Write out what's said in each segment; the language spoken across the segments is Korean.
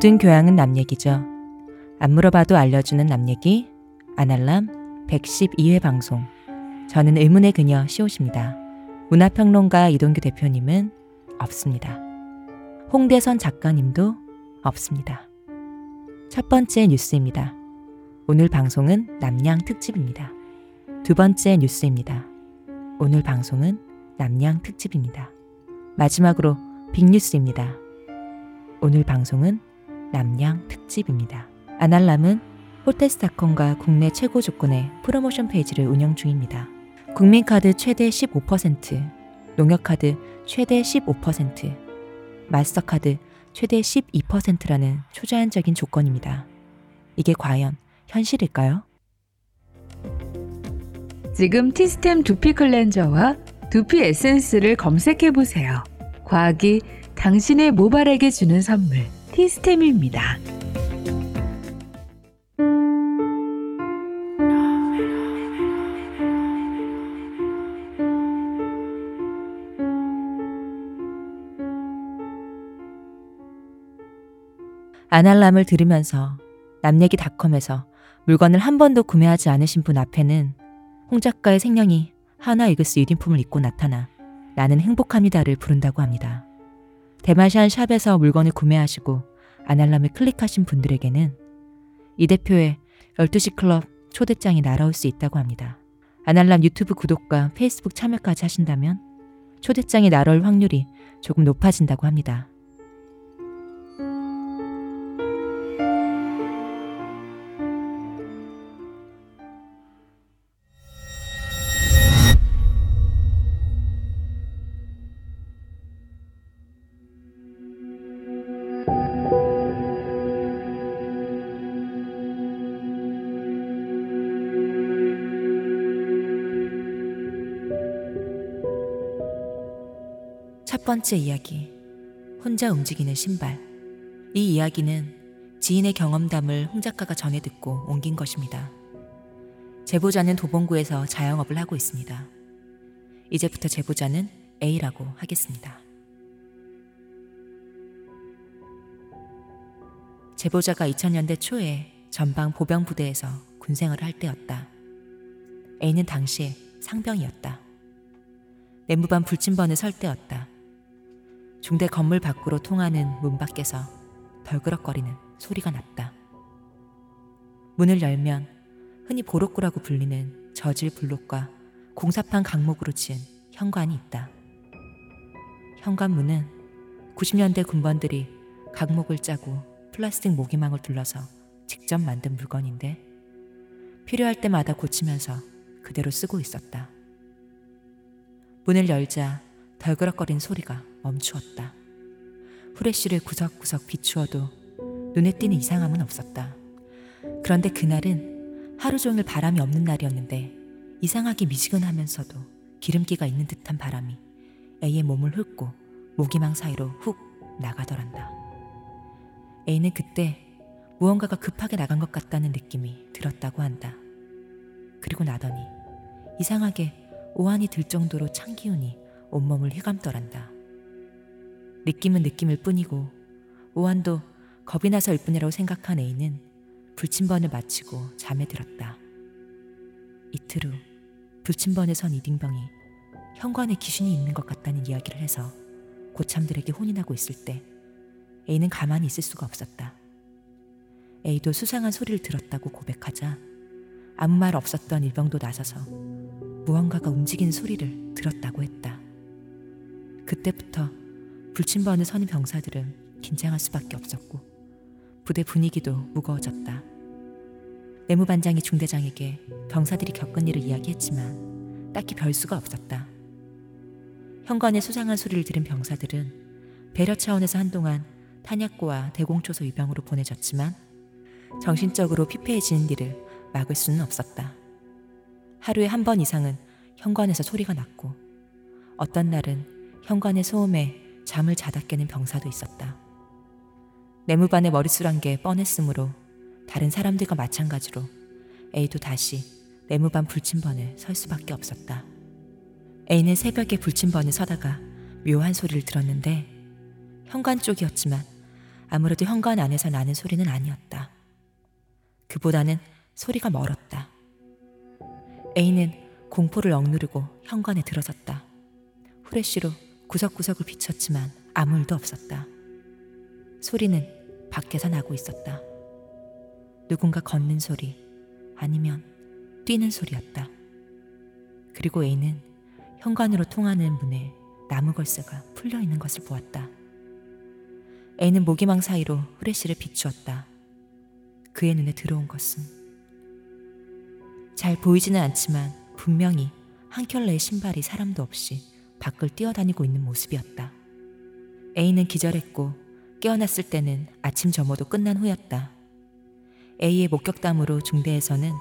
모든 교양은 남 얘기죠. 안 물어봐도 알려주는 남 얘기 아날람 112회 방송. 저는 의문의 그녀 시옷입니다. 문화평론가 이동규 대표님은 없습니다. 홍대선 작가님도 없습니다. 첫 번째 뉴스입니다. 오늘 방송은 남양 특집입니다. 두 번째 뉴스입니다. 오늘 방송은 남양 특집입니다. 마지막으로 빅뉴스입니다. 오늘 방송은 남양 특집입니다. 아날람은 호텔스닷컴과 국내 최고 조건의 프로모션 페이지를 운영 중입니다. 국민카드 최대 15%, 농협카드 최대 15%, 마스터카드 최대 12%라는 초제한적인 조건입니다. 이게 과연 현실일까요? 지금 티스템 두피 클렌저와 두피 에센스를 검색해 보세요. 과학이 당신의 모발에게 주는 선물 티스템입니다. 아날람을 들으면서 남얘기닷컴에서 물건을 한 번도 구매하지 않으신 분 앞에는 홍 작가의 생명이 하나 이글스 유니폼을 입고 나타나 나는 행복합니다를 부른다고 합니다. 대마시안 샵에서 물건을 구매하시고 아날람을 클릭하신 분들에게는 이 대표의 12시 클럽 초대장이 날아올 수 있다고 합니다. 아날람 유튜브 구독과 페이스북 참여까지 하신다면 초대장이 날아올 확률이 조금 높아진다고 합니다. 번째 이야기. 혼자 움직이는 신발. 이 이야기는 지인의 경험담을 홍 작가가 전해 듣고 옮긴 것입니다. 제보자는 도봉구에서 자영업을 하고 있습니다. 이제부터 제보자는 A라고 하겠습니다. 제보자가 2000년대 초에 전방 보병부대에서 군생활을 할 때였다. A는 당시에 상병이었다. 내무반 불침번을 설 때였다. 중대 건물 밖으로 통하는 문 밖에서 덜그럭거리는 소리가 났다. 문을 열면 흔히 보록구라고 불리는 저질 블록과 공사판 강목으로 지은 현관이 있다. 현관문은 90년대 군번들이 강목을 짜고 플라스틱 모기망을 둘러서 직접 만든 물건인데 필요할 때마다 고치면서 그대로 쓰고 있었다. 문을 열자 덜그럭거린 소리가 멈추었다. 후레쉬를 구석구석 비추어도 눈에 띄는 이상함은 없었다. 그런데 그날은 하루 종일 바람이 없는 날이었는데 이상하게 미지근하면서도 기름기가 있는 듯한 바람이 A의 몸을 훑고 모기망 사이로 훅 나가더란다. A는 그때 무언가가 급하게 나간 것 같다는 느낌이 들었다고 한다. 그리고 나더니 이상하게 오한이 들 정도로 찬 기운이 온몸을 휘감더란다. 느낌은 느낌일 뿐이고 오한도 겁이 나서일 뿐이라고 생각한 A는 불침번을 마치고 잠에 들었다. 이틀 후 불침번에 선 이딩병이 현관에 귀신이 있는 것 같다는 이야기를 해서 고참들에게 혼인하고 있을 때 A는 가만히 있을 수가 없었다. A도 수상한 소리를 들었다고 고백하자 아무 말 없었던 일병도 나서서 무언가가 움직이는 소리를 들었다고 했다. 그때부터 불침번을 서는 병사들은 긴장할 수밖에 없었고 부대 분위기도 무거워졌다. 내무반장이 중대장에게 병사들이 겪은 일을 이야기했지만 딱히 별수가 없었다. 현관의 수상한 소리를 들은 병사들은 배려 차원에서 한동안 탄약고와 대공초소 입병으로 보내졌지만 정신적으로 피폐해지는 일을 막을 수는 없었다. 하루에 한 번 이상은 현관에서 소리가 났고 어떤 날은 현관의 소음에 잠을 자다 깨는 병사도 있었다. 내무반의 머릿수란 게 뻔했으므로 다른 사람들과 마찬가지로 A도 다시 내무반 불침번을 설 수밖에 없었다. A는 새벽에 불침번을 서다가 묘한 소리를 들었는데 현관 쪽이었지만 아무래도 현관 안에서 나는 소리는 아니었다. 그보다는 소리가 멀었다. A는 공포를 억누르고 현관에 들어섰다. 후레쉬로 구석구석을 비쳤지만 아무 일도 없었다. 소리는 밖에서 나고 있었다. 누군가 걷는 소리 아니면 뛰는 소리였다. 그리고 A는 현관으로 통하는 문에 나무 걸쇠가 풀려 있는 것을 보았다. A는 모기망 사이로 후레쉬를 비추었다. 그의 눈에 들어온 것은 잘 보이지는 않지만 분명히 한 켤레의 신발이 사람도 없이 밖을 뛰어다니고 있는 모습이었다. A는 기절했고 깨어났을 때는 아침 점호도 끝난 후였다. A의 목격담으로 중대에서는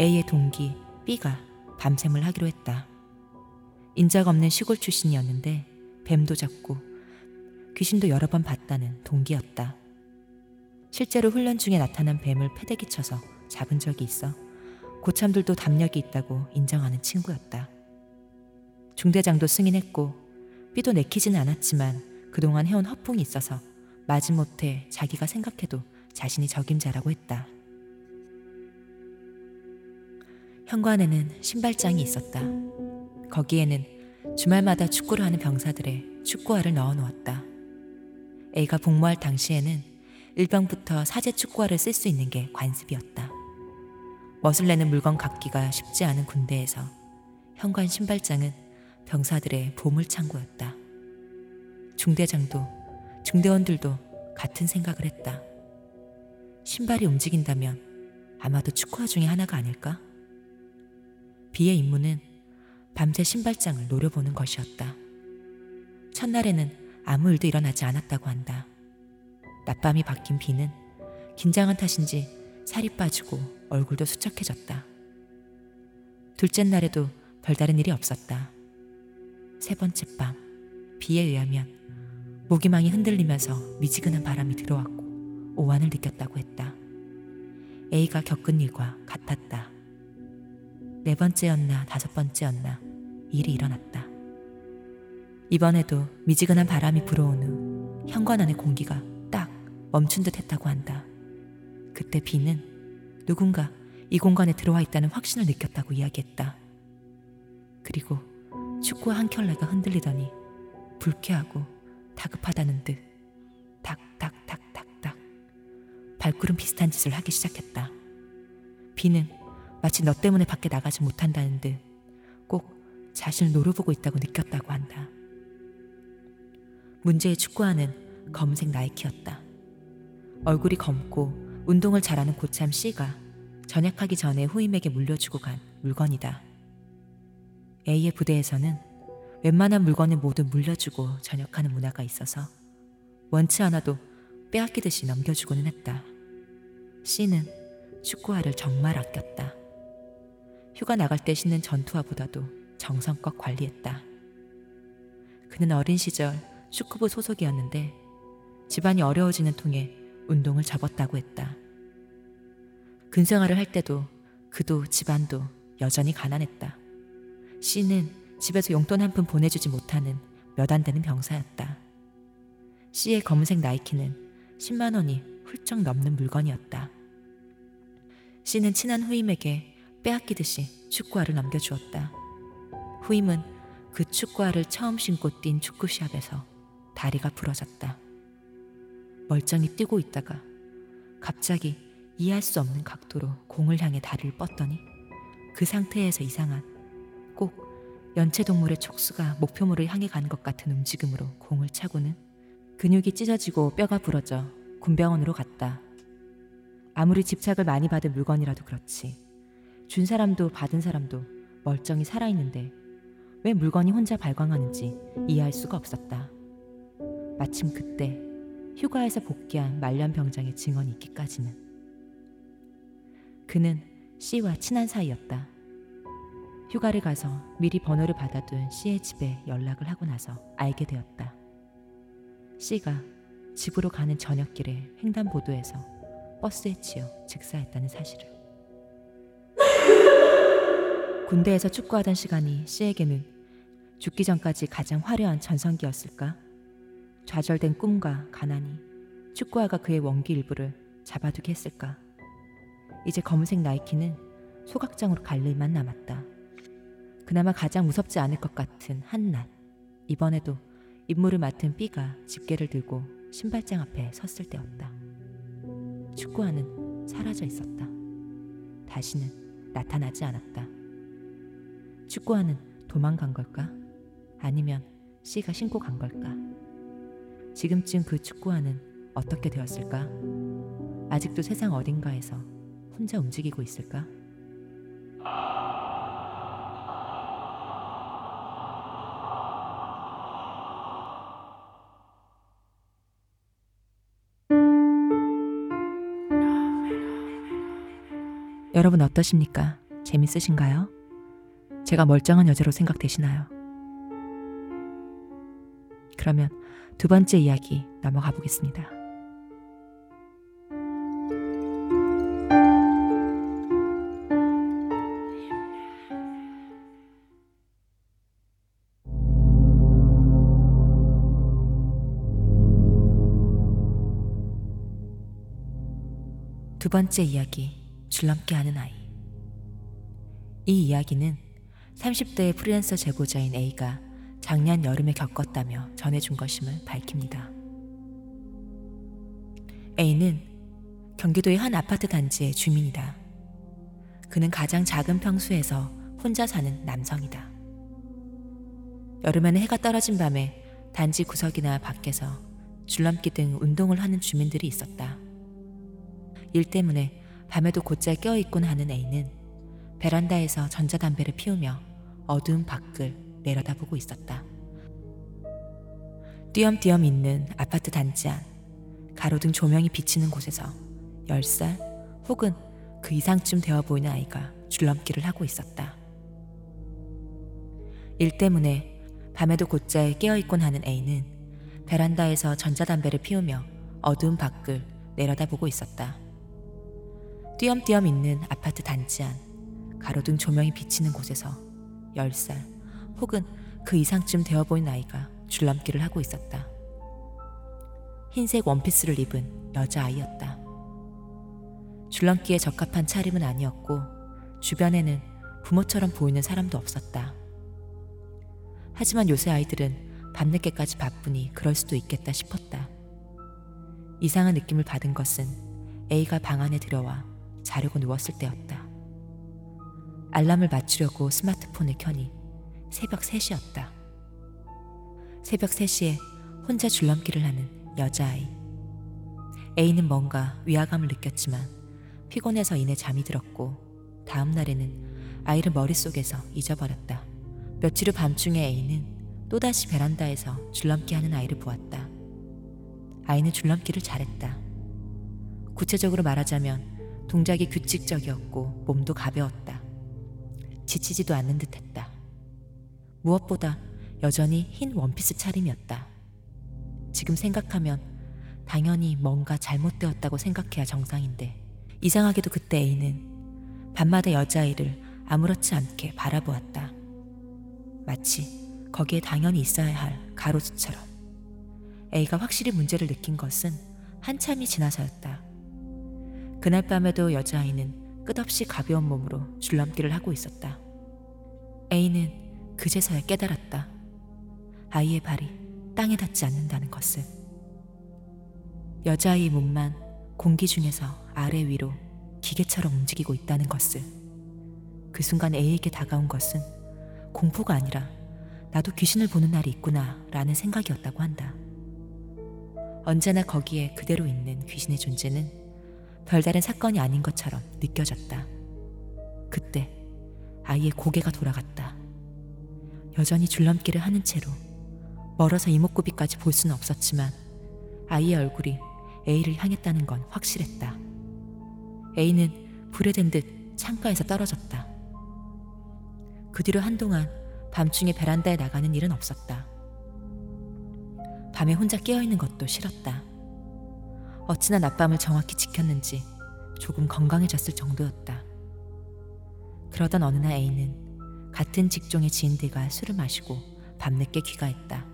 A의 동기 B가 밤샘을 하기로 했다. 인적 없는 시골 출신이었는데 뱀도 잡고 귀신도 여러 번 봤다는 동기였다. 실제로 훈련 중에 나타난 뱀을 패대기 쳐서 잡은 적이 있어 고참들도 담력이 있다고 인정하는 친구였다. 중대장도 승인했고 삐도 내키지는 않았지만 그동안 해온 허풍이 있어서 마지못해 자기가 생각해도 자신이 적임자라고 했다. 현관에는 신발장이 있었다. 거기에는 주말마다 축구를 하는 병사들의 축구화를 넣어 놓았다. A가 복무할 당시에는 일병부터 사제 축구화를 쓸 수 있는 게 관습이었다. 멋을 내는 물건 갖기가 쉽지 않은 군대에서 현관 신발장은 병사들의 보물창고였다. 중대장도 중대원들도 같은 생각을 했다. 신발이 움직인다면 아마도 축구화 중에 하나가 아닐까? 비의 임무는 밤새 신발장을 노려보는 것이었다. 첫날에는 아무 일도 일어나지 않았다고 한다. 낮밤이 바뀐 비는 긴장한 탓인지 살이 빠지고 얼굴도 수척해졌다. 둘째 날에도 별다른 일이 없었다. 세 번째 밤, 비에 의하면 모기망이 흔들리면서 미지근한 바람이 들어왔고 오한을 느꼈다고 했다. A가 겪은 일과 같았다. 네 번째였나 다섯 번째였나 일이 일어났다. 이번에도 미지근한 바람이 불어온 후 현관 안의 공기가 딱 멈춘 듯 했다고 한다. 그때 비는 누군가 이 공간에 들어와 있다는 확신을 느꼈다고 이야기했다. 그리고 축구와 한 켤레가 흔들리더니 불쾌하고 다급하다는 듯 닥닥닥닥닥 발구름 비슷한 짓을 하기 시작했다. 비는 마치 너 때문에 밖에 나가지 못한다는 듯 꼭 자신을 노려보고 있다고 느꼈다고 한다. 문제의 축구화는 검색 나이키였다. 얼굴이 검고 운동을 잘하는 고참 C가 전역하기 전에 후임에게 물려주고 간 물건이다. A의 부대에서는 웬만한 물건을 모두 물려주고 전역하는 문화가 있어서 원치 않아도 빼앗기듯이 넘겨주고는 했다. C는 축구화를 정말 아꼈다. 휴가 나갈 때 신는 전투화보다도 정성껏 관리했다. 그는 어린 시절 축구부 소속이었는데 집안이 어려워지는 통에 운동을 접었다고 했다. 근생활을 할 때도 그도 집안도 여전히 가난했다. 씨는 집에서 용돈 한 푼 보내주지 못하는 몇 안 되는 병사였다. 씨의 검은색 나이키는 10만 원이 훌쩍 넘는 물건이었다. 씨는 친한 후임에게 빼앗기듯이 축구화를 넘겨주었다. 후임은 그 축구화를 처음 신고 뛴 축구 시합에서 다리가 부러졌다. 멀쩡히 뛰고 있다가 갑자기 이해할 수 없는 각도로 공을 향해 다리를 뻗더니 그 상태에서 이상한 꼭 연체동물의 촉수가 목표물을 향해 가는 것 같은 움직임으로 공을 차고는 근육이 찢어지고 뼈가 부러져 군병원으로 갔다. 아무리 집착을 많이 받은 물건이라도 그렇지. 준 사람도 받은 사람도 멀쩡히 살아있는데 왜 물건이 혼자 발광하는지 이해할 수가 없었다. 마침 그때 휴가에서 복귀한 말년 병장의 증언이 있기까지는. 그는 C와 친한 사이였다. 휴가를 가서 미리 번호를 받아둔 C의 집에 연락을 하고 나서 알게 되었다. C가 집으로 가는 저녁길에 횡단보도에서 버스에 치여 즉사했다는 사실을. 군대에서 축구하던 시간이 C에게는 죽기 전까지 가장 화려한 전성기였을까? 좌절된 꿈과 가난이 축구화가 그의 원기 일부를 잡아두게 했을까? 이제 검은색 나이키는 소각장으로 갈릴만 남았다. 그나마 가장 무섭지 않을 것 같은 한낮. 이번에도 임무를 맡은 B가 집게를 들고 신발장 앞에 섰을 때였다. 축구화는 사라져 있었다. 다시는 나타나지 않았다. 축구화는 도망간 걸까? 아니면 C가 신고 간 걸까? 지금쯤 그 축구화는 어떻게 되었을까? 아직도 세상 어딘가에서 혼자 움직이고 있을까? 여러분 어떠십니까? 재밌으신가요? 제가 멀쩡한 여자로 생각되시나요? 그러면 두 번째 이야기 넘어가 보겠습니다. 두 번째 이야기, 줄넘기 하는 아이. 이 이야기는 30대의 프리랜서 제보자인 A가 작년 여름에 겪었다며 전해준 것임을 밝힙니다. A는 경기도의 한 아파트 단지의 주민이다. 그는 가장 작은 평수에서 혼자 사는 남성이다. 여름에는 해가 떨어진 밤에 단지 구석이나 밖에서 줄넘기 등 운동을 하는 주민들이 있었다. 일 때문에 밤에도 곧잘 깨어있곤 하는 A는 베란다에서 전자담배를 피우며 어두운 밖을 내려다보고 있었다. 띄엄띄엄 있는 아파트 단지 안 가로등 조명이 비치는 곳에서 10살 혹은 그 이상쯤 되어 보이는 아이가 줄넘기를 하고 있었다. 일 때문에 밤에도 곧잘 깨어있곤 하는 A는 베란다에서 전자담배를 피우며 어두운 밖을 내려다보고 있었다. 띄엄띄엄 있는 아파트 단지 안 가로등 조명이 비치는 곳에서 10살 혹은 그 이상쯤 되어 보이는 아이가 줄넘기를 하고 있었다. 흰색 원피스를 입은 여자아이였다. 줄넘기에 적합한 차림은 아니었고 주변에는 부모처럼 보이는 사람도 없었다. 하지만 요새 아이들은 밤늦게까지 바쁘니 그럴 수도 있겠다 싶었다. 이상한 느낌을 받은 것은 A가 방 안에 들어와 자려고 누웠을 때였다. 알람을 맞추려고 스마트폰을 켜니 새벽 3시였다. 새벽 3시에 혼자 줄넘기를 하는 여자아이. A는 뭔가 위화감을 느꼈지만 피곤해서 이내 잠이 들었고 다음 날에는 아이를 머릿속에서 잊어버렸다. 며칠 후 밤중에 A는 또다시 베란다에서 줄넘기 하는 아이를 보았다. 아이는 줄넘기를 잘했다. 구체적으로 말하자면 동작이 규칙적이었고 몸도 가벼웠다. 지치지도 않는 듯 했다. 무엇보다 여전히 흰 원피스 차림이었다. 지금 생각하면 당연히 뭔가 잘못되었다고 생각해야 정상인데 이상하게도 그때 A는 밤마다 여자아이를 아무렇지 않게 바라보았다. 마치 거기에 당연히 있어야 할 가로수처럼. A가 확실히 문제를 느낀 것은 한참이 지나서였다. 그날 밤에도 여자아이는 끝없이 가벼운 몸으로 줄넘기를 하고 있었다. A는 그제서야 깨달았다. 아이의 발이 땅에 닿지 않는다는 것을. 여자아이의 몸만 공기 중에서 아래 위로 기계처럼 움직이고 있다는 것을. 그 순간 A에게 다가온 것은 공포가 아니라 나도 귀신을 보는 날이 있구나 라는 생각이었다고 한다. 언제나 거기에 그대로 있는 귀신의 존재는 별다른 사건이 아닌 것처럼 느껴졌다. 그때 아이의 고개가 돌아갔다. 여전히 줄넘기를 하는 채로 멀어서 이목구비까지 볼 수는 없었지만 아이의 얼굴이 A를 향했다는 건 확실했다. A는 불에 된 듯 창가에서 떨어졌다. 그 뒤로 한동안 밤중에 베란다에 나가는 일은 없었다. 밤에 혼자 깨어있는 것도 싫었다. 어찌나 낮밤을 정확히 지켰는지 조금 건강해졌을 정도였다. 그러던 어느 날 A는 같은 직종의 지인들과 술을 마시고 밤늦게 귀가했다.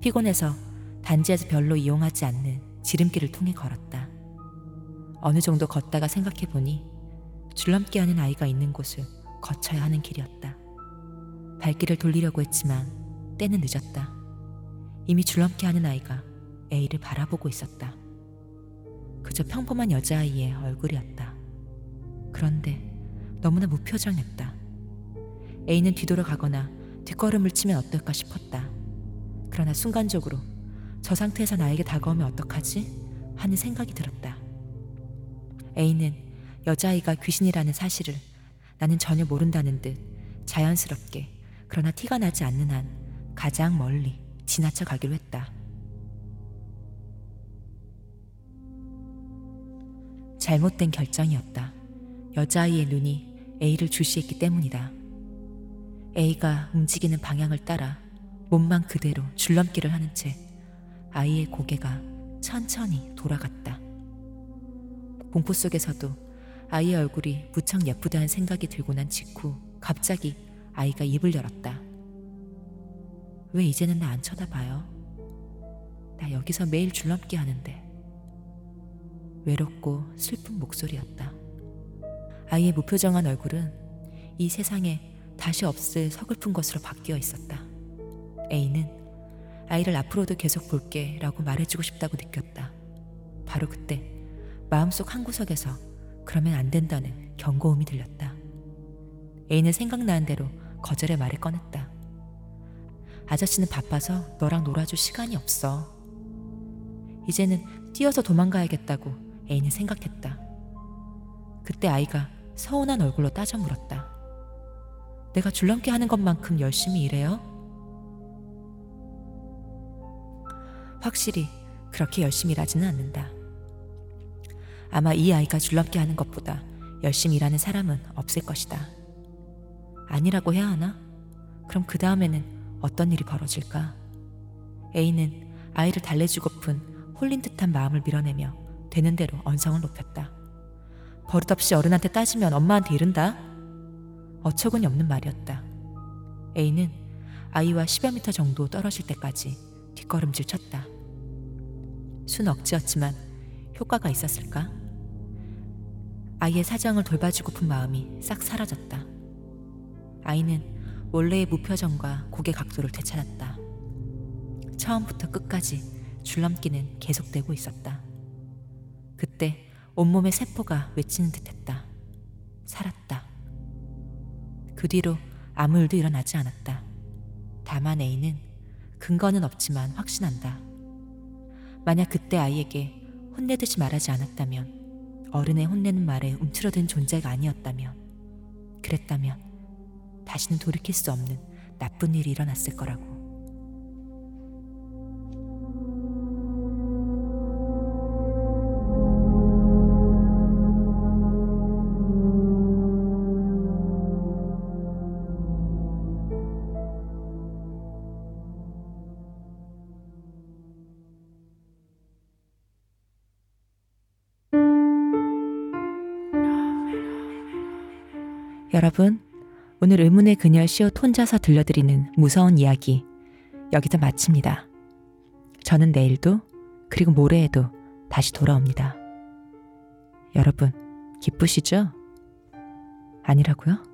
피곤해서 단지에서 별로 이용하지 않는 지름길을 통해 걸었다. 어느 정도 걷다가 생각해보니 줄넘기 하는 아이가 있는 곳을 거쳐야 하는 길이었다. 발길을 돌리려고 했지만 때는 늦었다. 이미 줄넘기 하는 아이가 A를 바라보고 있었다. 그저 평범한 여자아이의 얼굴이었다. 그런데 너무나 무표정했다. A는 뒤돌아가거나 뒷걸음을 치면 어떨까 싶었다. 그러나 순간적으로 저 상태에서 나에게 다가오면 어떡하지? 하는 생각이 들었다. A는 여자아이가 귀신이라는 사실을 나는 전혀 모른다는 듯 자연스럽게 그러나 티가 나지 않는 한 가장 멀리 지나쳐 가기로 했다. 잘못된 결정이었다. 여자아이의 눈이 A를 주시했기 때문이다. A가 움직이는 방향을 따라 몸만 그대로 줄넘기를 하는 채 아이의 고개가 천천히 돌아갔다. 공포 속에서도 아이의 얼굴이 무척 예쁘다는 생각이 들고 난 직후 갑자기 아이가 입을 열었다. 왜 이제는 나 안 쳐다봐요? 나 여기서 매일 줄넘기 하는데. 외롭고 슬픈 목소리였다. 아이의 무표정한 얼굴은 이 세상에 다시 없을 서글픈 것으로 바뀌어 있었다. A는 아이를 앞으로도 계속 볼게 라고 말해주고 싶다고 느꼈다. 바로 그때 마음속 한구석에서 그러면 안 된다는 경고음이 들렸다. A는 생각나는 대로 거절의 말을 꺼냈다. 아저씨는 바빠서 너랑 놀아줄 시간이 없어. 이제는 뛰어서 도망가야겠다고 A는 생각했다. 그때 아이가 서운한 얼굴로 따져 물었다. 내가 줄넘기 하는 것만큼 열심히 일해요? 확실히 그렇게 열심히 일하지는 않는다. 아마 이 아이가 줄넘기 하는 것보다 열심히 일하는 사람은 없을 것이다. 아니라고 해야 하나? 그럼 그 다음에는 어떤 일이 벌어질까? A는 아이를 달래주고픈 홀린 듯한 마음을 밀어내며 되는 대로 언성을 높였다. 버릇없이 어른한테 따지면 엄마한테 이른다? 어처구니 없는 말이었다. A는 아이와 10여 미터 정도 떨어질 때까지 뒷걸음질 쳤다. 순 억지였지만 효과가 있었을까? 아이의 사정을 돌봐주고픈 마음이 싹 사라졌다. 아이는 원래의 무표정과 고개 각도를 되찾았다. 처음부터 끝까지 줄넘기는 계속되고 있었다. 그때 온몸의 세포가 외치는 듯했다. 살았다. 그 뒤로 아무 일도 일어나지 않았다. 다만 A는 근거는 없지만 확신한다. 만약 그때 아이에게 혼내듯이 말하지 않았다면, 어른의 혼내는 말에 움츠러든 존재가 아니었다면, 그랬다면 다시는 돌이킬 수 없는 나쁜 일이 일어났을 거라고. 여러분, 오늘 의문의 그녀 시옷 혼자서 들려드리는 무서운 이야기 여기서 마칩니다. 저는 내일도 그리고 모레에도 다시 돌아옵니다. 여러분, 기쁘시죠? 아니라고요?